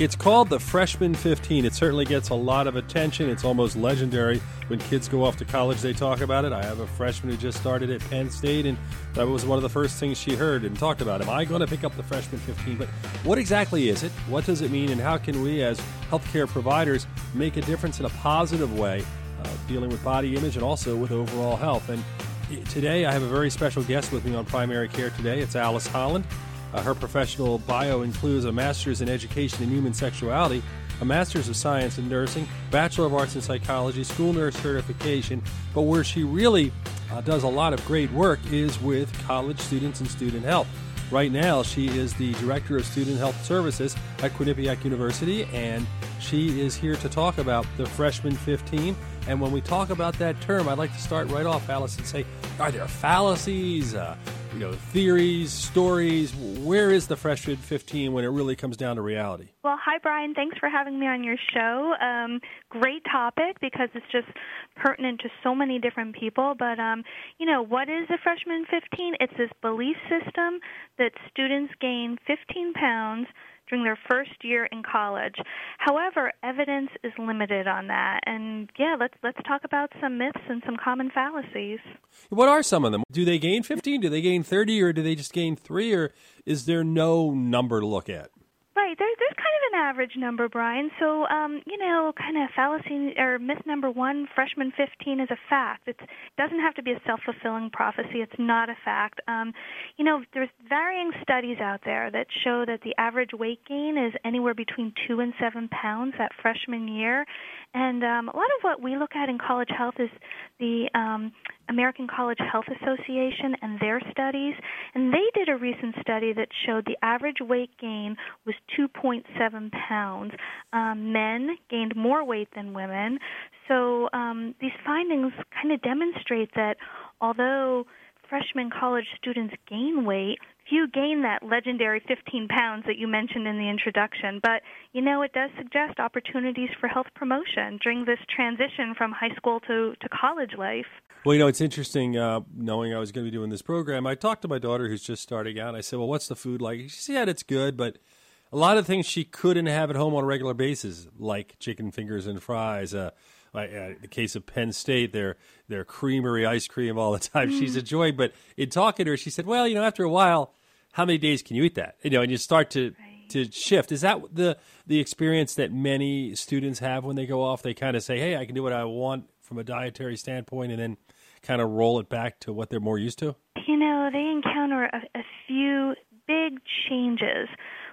It's called the Freshman 15. It certainly gets a lot of attention. It's almost legendary. When kids go off to college, they talk about it. I have a freshman who just started at Penn State, and that was one of the first things she heard and talked about. Am I going to pick up the Freshman 15? But what exactly is it? What does it mean? And how can we, as healthcare providers, make a difference in a positive way, uh, dealing with body image and also with overall health? And today, I have a very special guest with me on Primary Care today. It's Alice Holland. Uh, her professional bio includes a master's in education in human sexuality, a master's of science in nursing, bachelor of arts in psychology, school nurse certification. But where she really uh, does a lot of great work is with college students and student health. Right now, she is the director of student health services at Quinnipiac University, and she is here to talk about the freshman 15. And when we talk about that term, I'd like to start right off, Alice, and say, are there fallacies? Uh, you know, theories, stories. Where is the freshman 15 when it really comes down to reality? Well, hi, Brian. Thanks for having me on your show. Um, great topic because it's just pertinent to so many different people. But, um, you know, what is a freshman 15? It's this belief system that students gain 15 pounds during their first year in college. However, evidence is limited on that. And yeah, let's let's talk about some myths and some common fallacies. What are some of them? Do they gain 15? Do they gain 30 or do they just gain 3 or is there no number to look at? Right. There, there's an average number, Brian. So, um, you know, kind of fallacy or myth number one, freshman 15 is a fact. It doesn't have to be a self-fulfilling prophecy. It's not a fact. Um, you know, there's varying studies out there that show that the average weight gain is anywhere between two and seven pounds that freshman year. And um, a lot of what we look at in college health is the um, American College Health Association and their studies. And they did a recent study that showed the average weight gain was 2.7 pounds. Um, men gained more weight than women. So um, these findings kind of demonstrate that although freshman college students gain weight, few gain that legendary 15 pounds that you mentioned in the introduction. But, you know, it does suggest opportunities for health promotion during this transition from high school to, to college life. Well, you know, it's interesting uh, knowing I was going to be doing this program. I talked to my daughter who's just starting out. I said, Well, what's the food like? She said, It's good, but a lot of things she couldn't have at home on a regular basis, like chicken fingers and fries. Uh, like, uh, the case of Penn State, their their creamery ice cream all the time. Mm. She's enjoying, but in talking to her, she said, "Well, you know, after a while, how many days can you eat that? You know, and you start to right. to shift. Is that the the experience that many students have when they go off? They kind of say, "Hey, I can do what I want from a dietary standpoint," and then kind of roll it back to what they're more used to. You know, they encounter a, a few big changes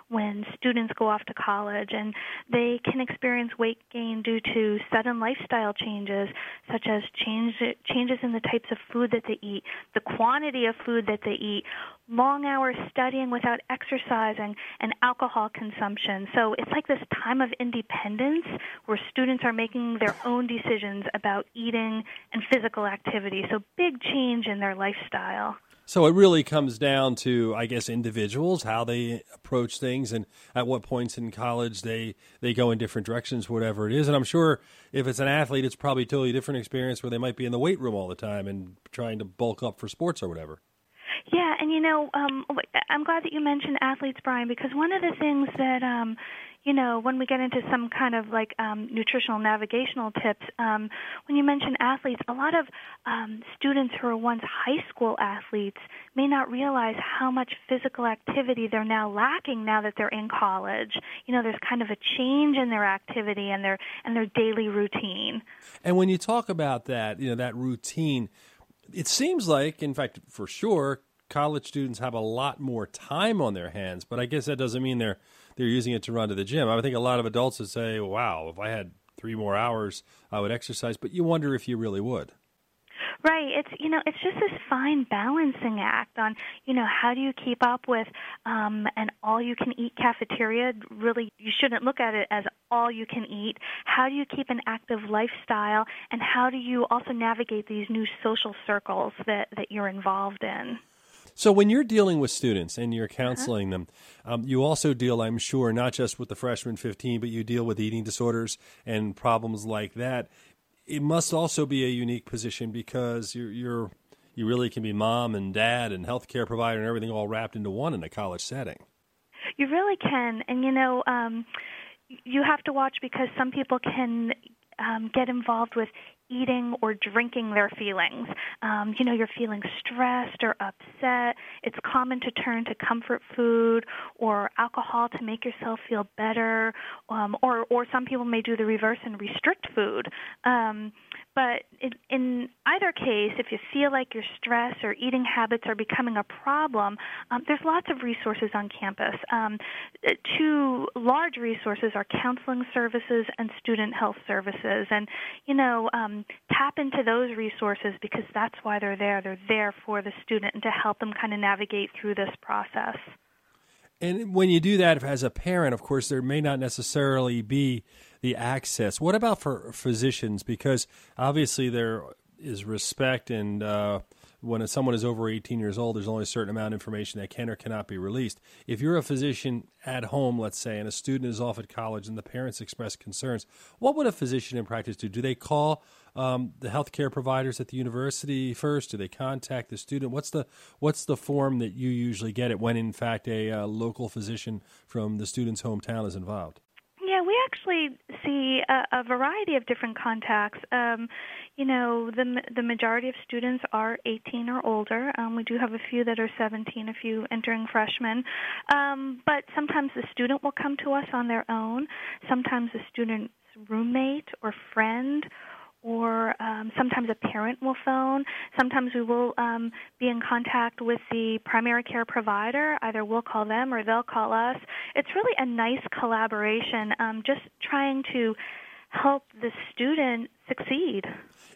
when students go off to college and they can experience weight gain due to sudden lifestyle changes such as change, changes in the types of food that they eat, the quantity of food that they eat, long hours studying without exercising, and alcohol consumption. So it's like this time of independence where students are making their own decisions about eating and physical activity. So big change in their lifestyle. So it really comes down to, I guess, individuals how they approach things, and at what points in college they they go in different directions, whatever it is. And I'm sure if it's an athlete, it's probably a totally different experience where they might be in the weight room all the time and trying to bulk up for sports or whatever. Yeah, and you know, um, I'm glad that you mentioned athletes, Brian, because one of the things that um, you know, when we get into some kind of like um, nutritional navigational tips, um, when you mention athletes, a lot of um, students who were once high school athletes may not realize how much physical activity they're now lacking now that they're in college. You know, there's kind of a change in their activity and their and their daily routine. And when you talk about that, you know, that routine, it seems like, in fact, for sure, college students have a lot more time on their hands. But I guess that doesn't mean they're they're using it to run to the gym. I think a lot of adults would say, "Wow, if I had three more hours, I would exercise." But you wonder if you really would. Right. It's you know it's just this fine balancing act on you know how do you keep up with um, an all you can eat cafeteria. Really, you shouldn't look at it as all you can eat. How do you keep an active lifestyle, and how do you also navigate these new social circles that that you're involved in? So when you're dealing with students and you're uh-huh. counseling uh-huh. them, um, you also deal, I'm sure, not just with the freshman 15, but you deal with eating disorders and problems like that. It must also be a unique position because you're, you're you really can be mom and dad and healthcare provider and everything all wrapped into one in a college setting. You really can, and you know. Um, you have to watch because some people can um, get involved with eating or drinking their feelings. Um, you know, you're feeling stressed or upset. It's common to turn to comfort food or alcohol to make yourself feel better, um, or or some people may do the reverse and restrict food. Um, but in, in either case, if you feel like your stress or eating habits are becoming a problem, um, there's lots of resources on campus. Um, two large resources are counseling services and student health services, and you know, um, tap into those resources because that's why they're there. They're there for the student and to help them kind of navigate through this process. And when you do that as a parent, of course, there may not necessarily be the access. What about for physicians? Because obviously there is respect, and uh, when someone is over 18 years old, there's only a certain amount of information that can or cannot be released. If you're a physician at home, let's say, and a student is off at college and the parents express concerns, what would a physician in practice do? Do they call um, the healthcare providers at the university first? Do they contact the student? What's the what's the form that you usually get it when, in fact, a uh, local physician from the student's hometown is involved? Yeah, we actually see a, a variety of different contacts. Um, you know, the the majority of students are 18 or older. Um, we do have a few that are 17, a few entering freshmen. Um, but sometimes the student will come to us on their own. Sometimes the student's roommate or friend or um, sometimes a parent will phone. Sometimes we will um, be in contact with the primary care provider. Either we'll call them or they'll call us. It's really a nice collaboration, um, just trying to help the student succeed.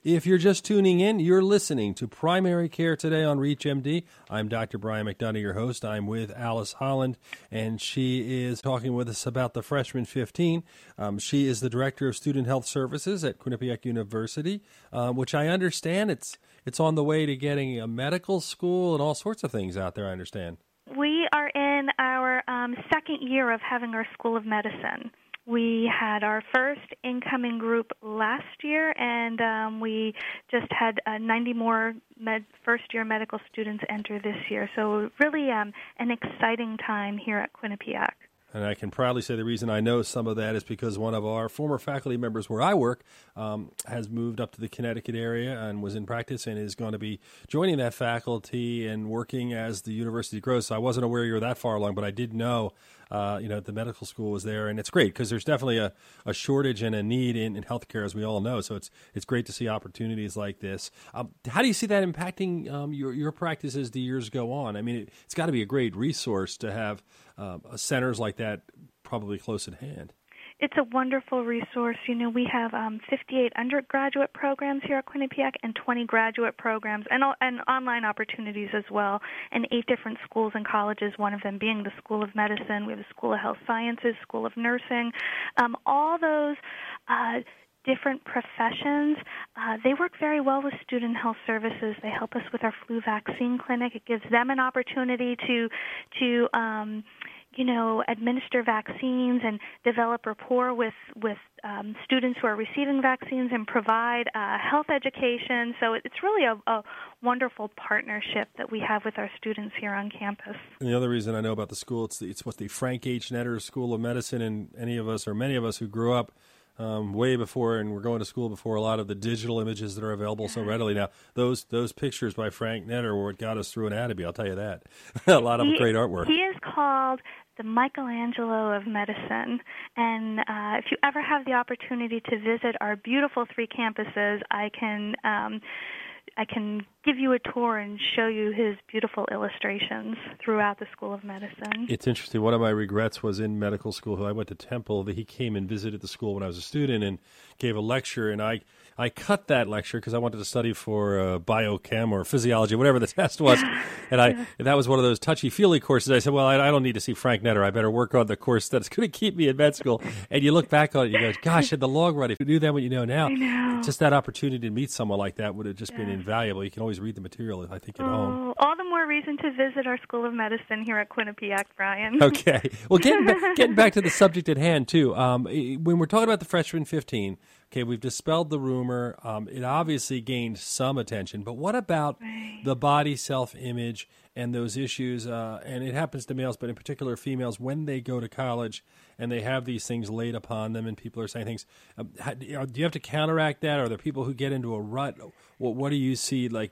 If you're just tuning in, you're listening to Primary Care Today on ReachMD. I'm Dr. Brian McDonough, your host. I'm with Alice Holland, and she is talking with us about the Freshman 15. Um, she is the Director of Student Health Services at Quinnipiac University, uh, which I understand it's it's on the way to getting a medical school and all sorts of things out there. I understand. We are in our um, second year of having our School of Medicine. We had our first incoming group last year, and um, we just had uh, 90 more med- first year medical students enter this year. So, really um, an exciting time here at Quinnipiac. And I can proudly say the reason I know some of that is because one of our former faculty members where I work um, has moved up to the Connecticut area and was in practice and is going to be joining that faculty and working as the university grows. So I wasn't aware you were that far along, but I did know uh, you know, the medical school was there, and it's great because there's definitely a, a shortage and a need in, in healthcare, as we all know. So it's it's great to see opportunities like this. Um, how do you see that impacting um, your your practice as the years go on? I mean, it, has got to be a great resource to have uh, centers like that probably close at hand it's a wonderful resource. You know, we have um, 58 undergraduate programs here at Quinnipiac and 20 graduate programs and, and online opportunities as well, and eight different schools and colleges, one of them being the School of Medicine. We have the School of Health Sciences, School of Nursing. Um, all those uh, different professions. Uh, they work very well with student health services. They help us with our flu vaccine clinic. It gives them an opportunity to to um, you know, administer vaccines and develop rapport with with um, students who are receiving vaccines and provide uh, health education. So it's really a, a, wonderful partnership that we have with our students here on campus. And the other reason I know about the school, it's the, it's what the Frank H. Netter School of Medicine, and any of us or many of us who grew up um, way before, and we're going to school before a lot of the digital images that are available so readily now. Those those pictures by Frank Netter were what got us through anatomy. I'll tell you that. a lot of he, great artwork. He is called the Michelangelo of medicine. And uh, if you ever have the opportunity to visit our beautiful three campuses, I can um, I can give you a tour and show you his beautiful illustrations throughout the School of Medicine. It's interesting. One of my regrets was in medical school. I went to Temple. That He came and visited the school when I was a student and gave a lecture, and I I cut that lecture because I wanted to study for uh, biochem or physiology, whatever the test was, and I and that was one of those touchy feely courses. I said, well, I, I, don't need to see Frank Netter. I better work on the course that's going to keep me in med school. And you look back on it, you go, gosh, in the long run, if you knew then what you know now, know. just that opportunity to meet someone like that would have just yeah. been invaluable. You can always read the material, I think, at oh, home. All the more reason to visit our School of Medicine here at Quinnipiac, Brian. okay. Well, getting back, getting back to the subject at hand too. Um, when we're talking about the freshman fifteen Okay, we've dispelled the rumor. Um, it obviously gained some attention, but what about right. the body self image and those issues. Uh, and it happens to males, but in particular females, when they go to college and they have these things laid upon them, and people are saying things. Um, how, do you have to counteract that? Are there people who get into a rut? What, what do you see like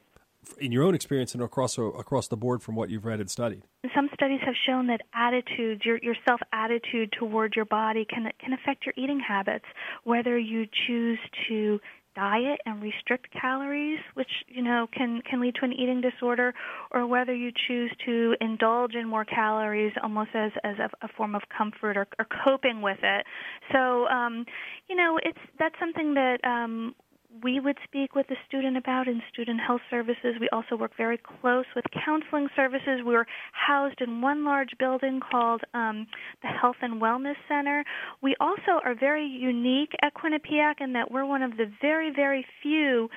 in your own experience and across across the board from what you've read and studied? Some studies have shown that attitudes, your your self attitude toward your body, can can affect your eating habits. Whether you choose to diet and restrict calories, which you know can can lead to an eating disorder, or whether you choose to indulge in more calories almost as as a, a form of comfort or, or coping with it. So um, you know it's that's something that um, we would speak with the student about in student health services. We also work very close with counseling services. We're housed in one large building called um, the Health and Wellness Center. We also are very unique at Quinnipiac in that we're one of the very, very few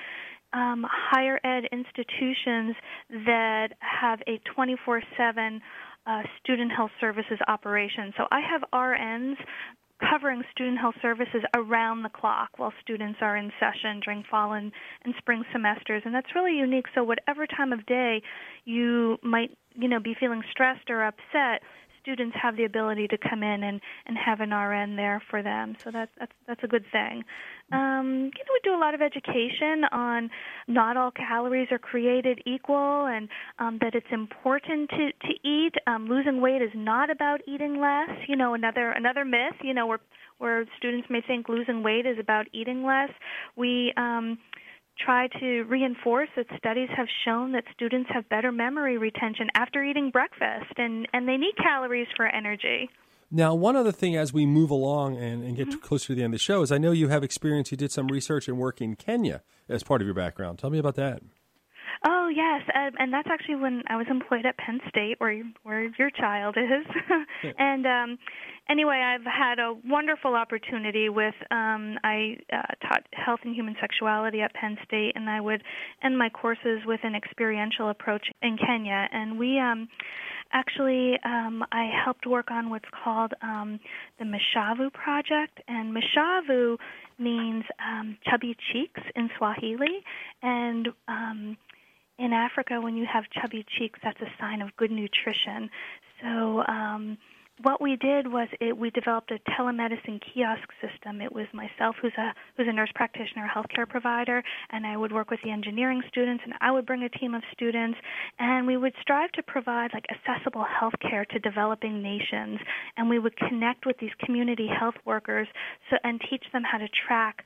um, higher ed institutions that have a 24 7 uh, student health services operation. So I have RNs covering student health services around the clock while students are in session during fall and, and spring semesters. And that's really unique. So whatever time of day you might you know be feeling stressed or upset students have the ability to come in and, and have an RN there for them. So that's that's that's a good thing. Um, you know, we do a lot of education on not all calories are created equal, and um, that it's important to to eat. Um, losing weight is not about eating less. You know, another another myth. You know, where where students may think losing weight is about eating less. We um, try to reinforce that studies have shown that students have better memory retention after eating breakfast and, and they need calories for energy. Now, one other thing as we move along and, and get mm-hmm. closer to the end of the show is I know you have experience, you did some research and work in Kenya as part of your background. Tell me about that. Oh yes, um, and that's actually when I was employed at Penn State, where where your child is. and um, anyway, I've had a wonderful opportunity with. Um, I uh, taught health and human sexuality at Penn State, and I would end my courses with an experiential approach in Kenya. And we um, actually, um, I helped work on what's called um, the Mashavu project, and Mashavu means um, chubby cheeks in Swahili, and um, in Africa, when you have chubby cheeks, that's a sign of good nutrition. So, um, what we did was it, we developed a telemedicine kiosk system. It was myself, who's a who's a nurse practitioner, healthcare provider, and I would work with the engineering students, and I would bring a team of students, and we would strive to provide like accessible healthcare to developing nations, and we would connect with these community health workers so and teach them how to track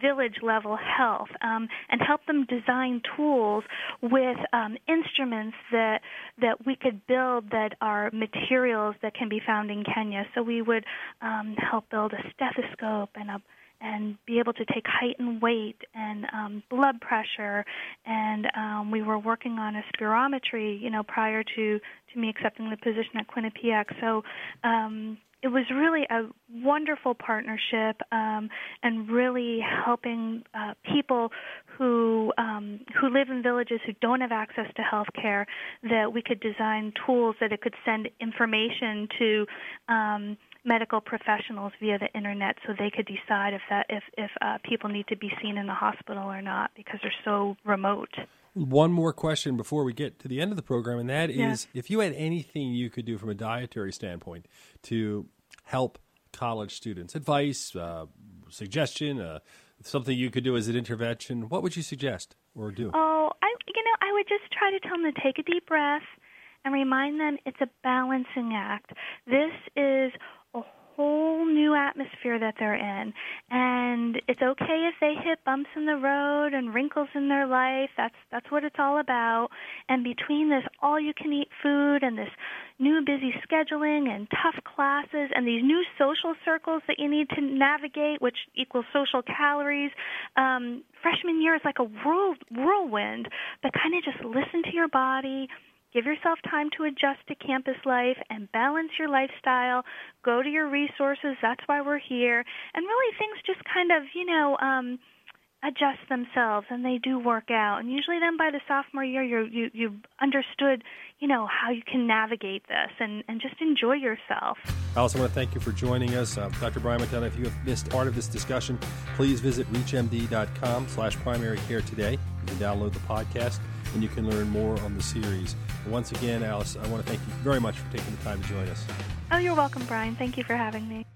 village level health um, and help them design tools with um, instruments that that we could build that are materials that can be found in Kenya. So we would um, help build a stethoscope and a and be able to take height and weight and um, blood pressure. And um, we were working on a spirometry, you know, prior to to me accepting the position at Quinnipiac. So um, it was really a wonderful partnership um, and really helping uh, people who um, who live in villages who don't have access to health care that we could design tools that it could send information to um, medical professionals via the internet so they could decide if that if if uh, people need to be seen in the hospital or not because they're so remote. One more question before we get to the end of the program, and that is if you had anything you could do from a dietary standpoint to help college students, advice, uh, suggestion, uh, something you could do as an intervention, what would you suggest or do? Oh, I you know I would just try to tell them to take a deep breath and remind them it's a balancing act. This is whole new atmosphere that they're in. And it's okay if they hit bumps in the road and wrinkles in their life. That's that's what it's all about. And between this all you can eat food and this new busy scheduling and tough classes and these new social circles that you need to navigate, which equals social calories, um, freshman year is like a whirl, whirlwind. But kind of just listen to your body Give yourself time to adjust to campus life and balance your lifestyle. Go to your resources. That's why we're here. And really, things just kind of, you know, um, adjust themselves, and they do work out. And usually, then by the sophomore year, you're, you you've understood, you know, how you can navigate this and and just enjoy yourself. I also want to thank you for joining us, uh, Dr. Brian McDonough. If you have missed part of this discussion, please visit reachmd.com/slash primary care today. You can download the podcast and you can learn more on the series. Once again, Alice, I want to thank you very much for taking the time to join us. Oh, you're welcome, Brian. Thank you for having me.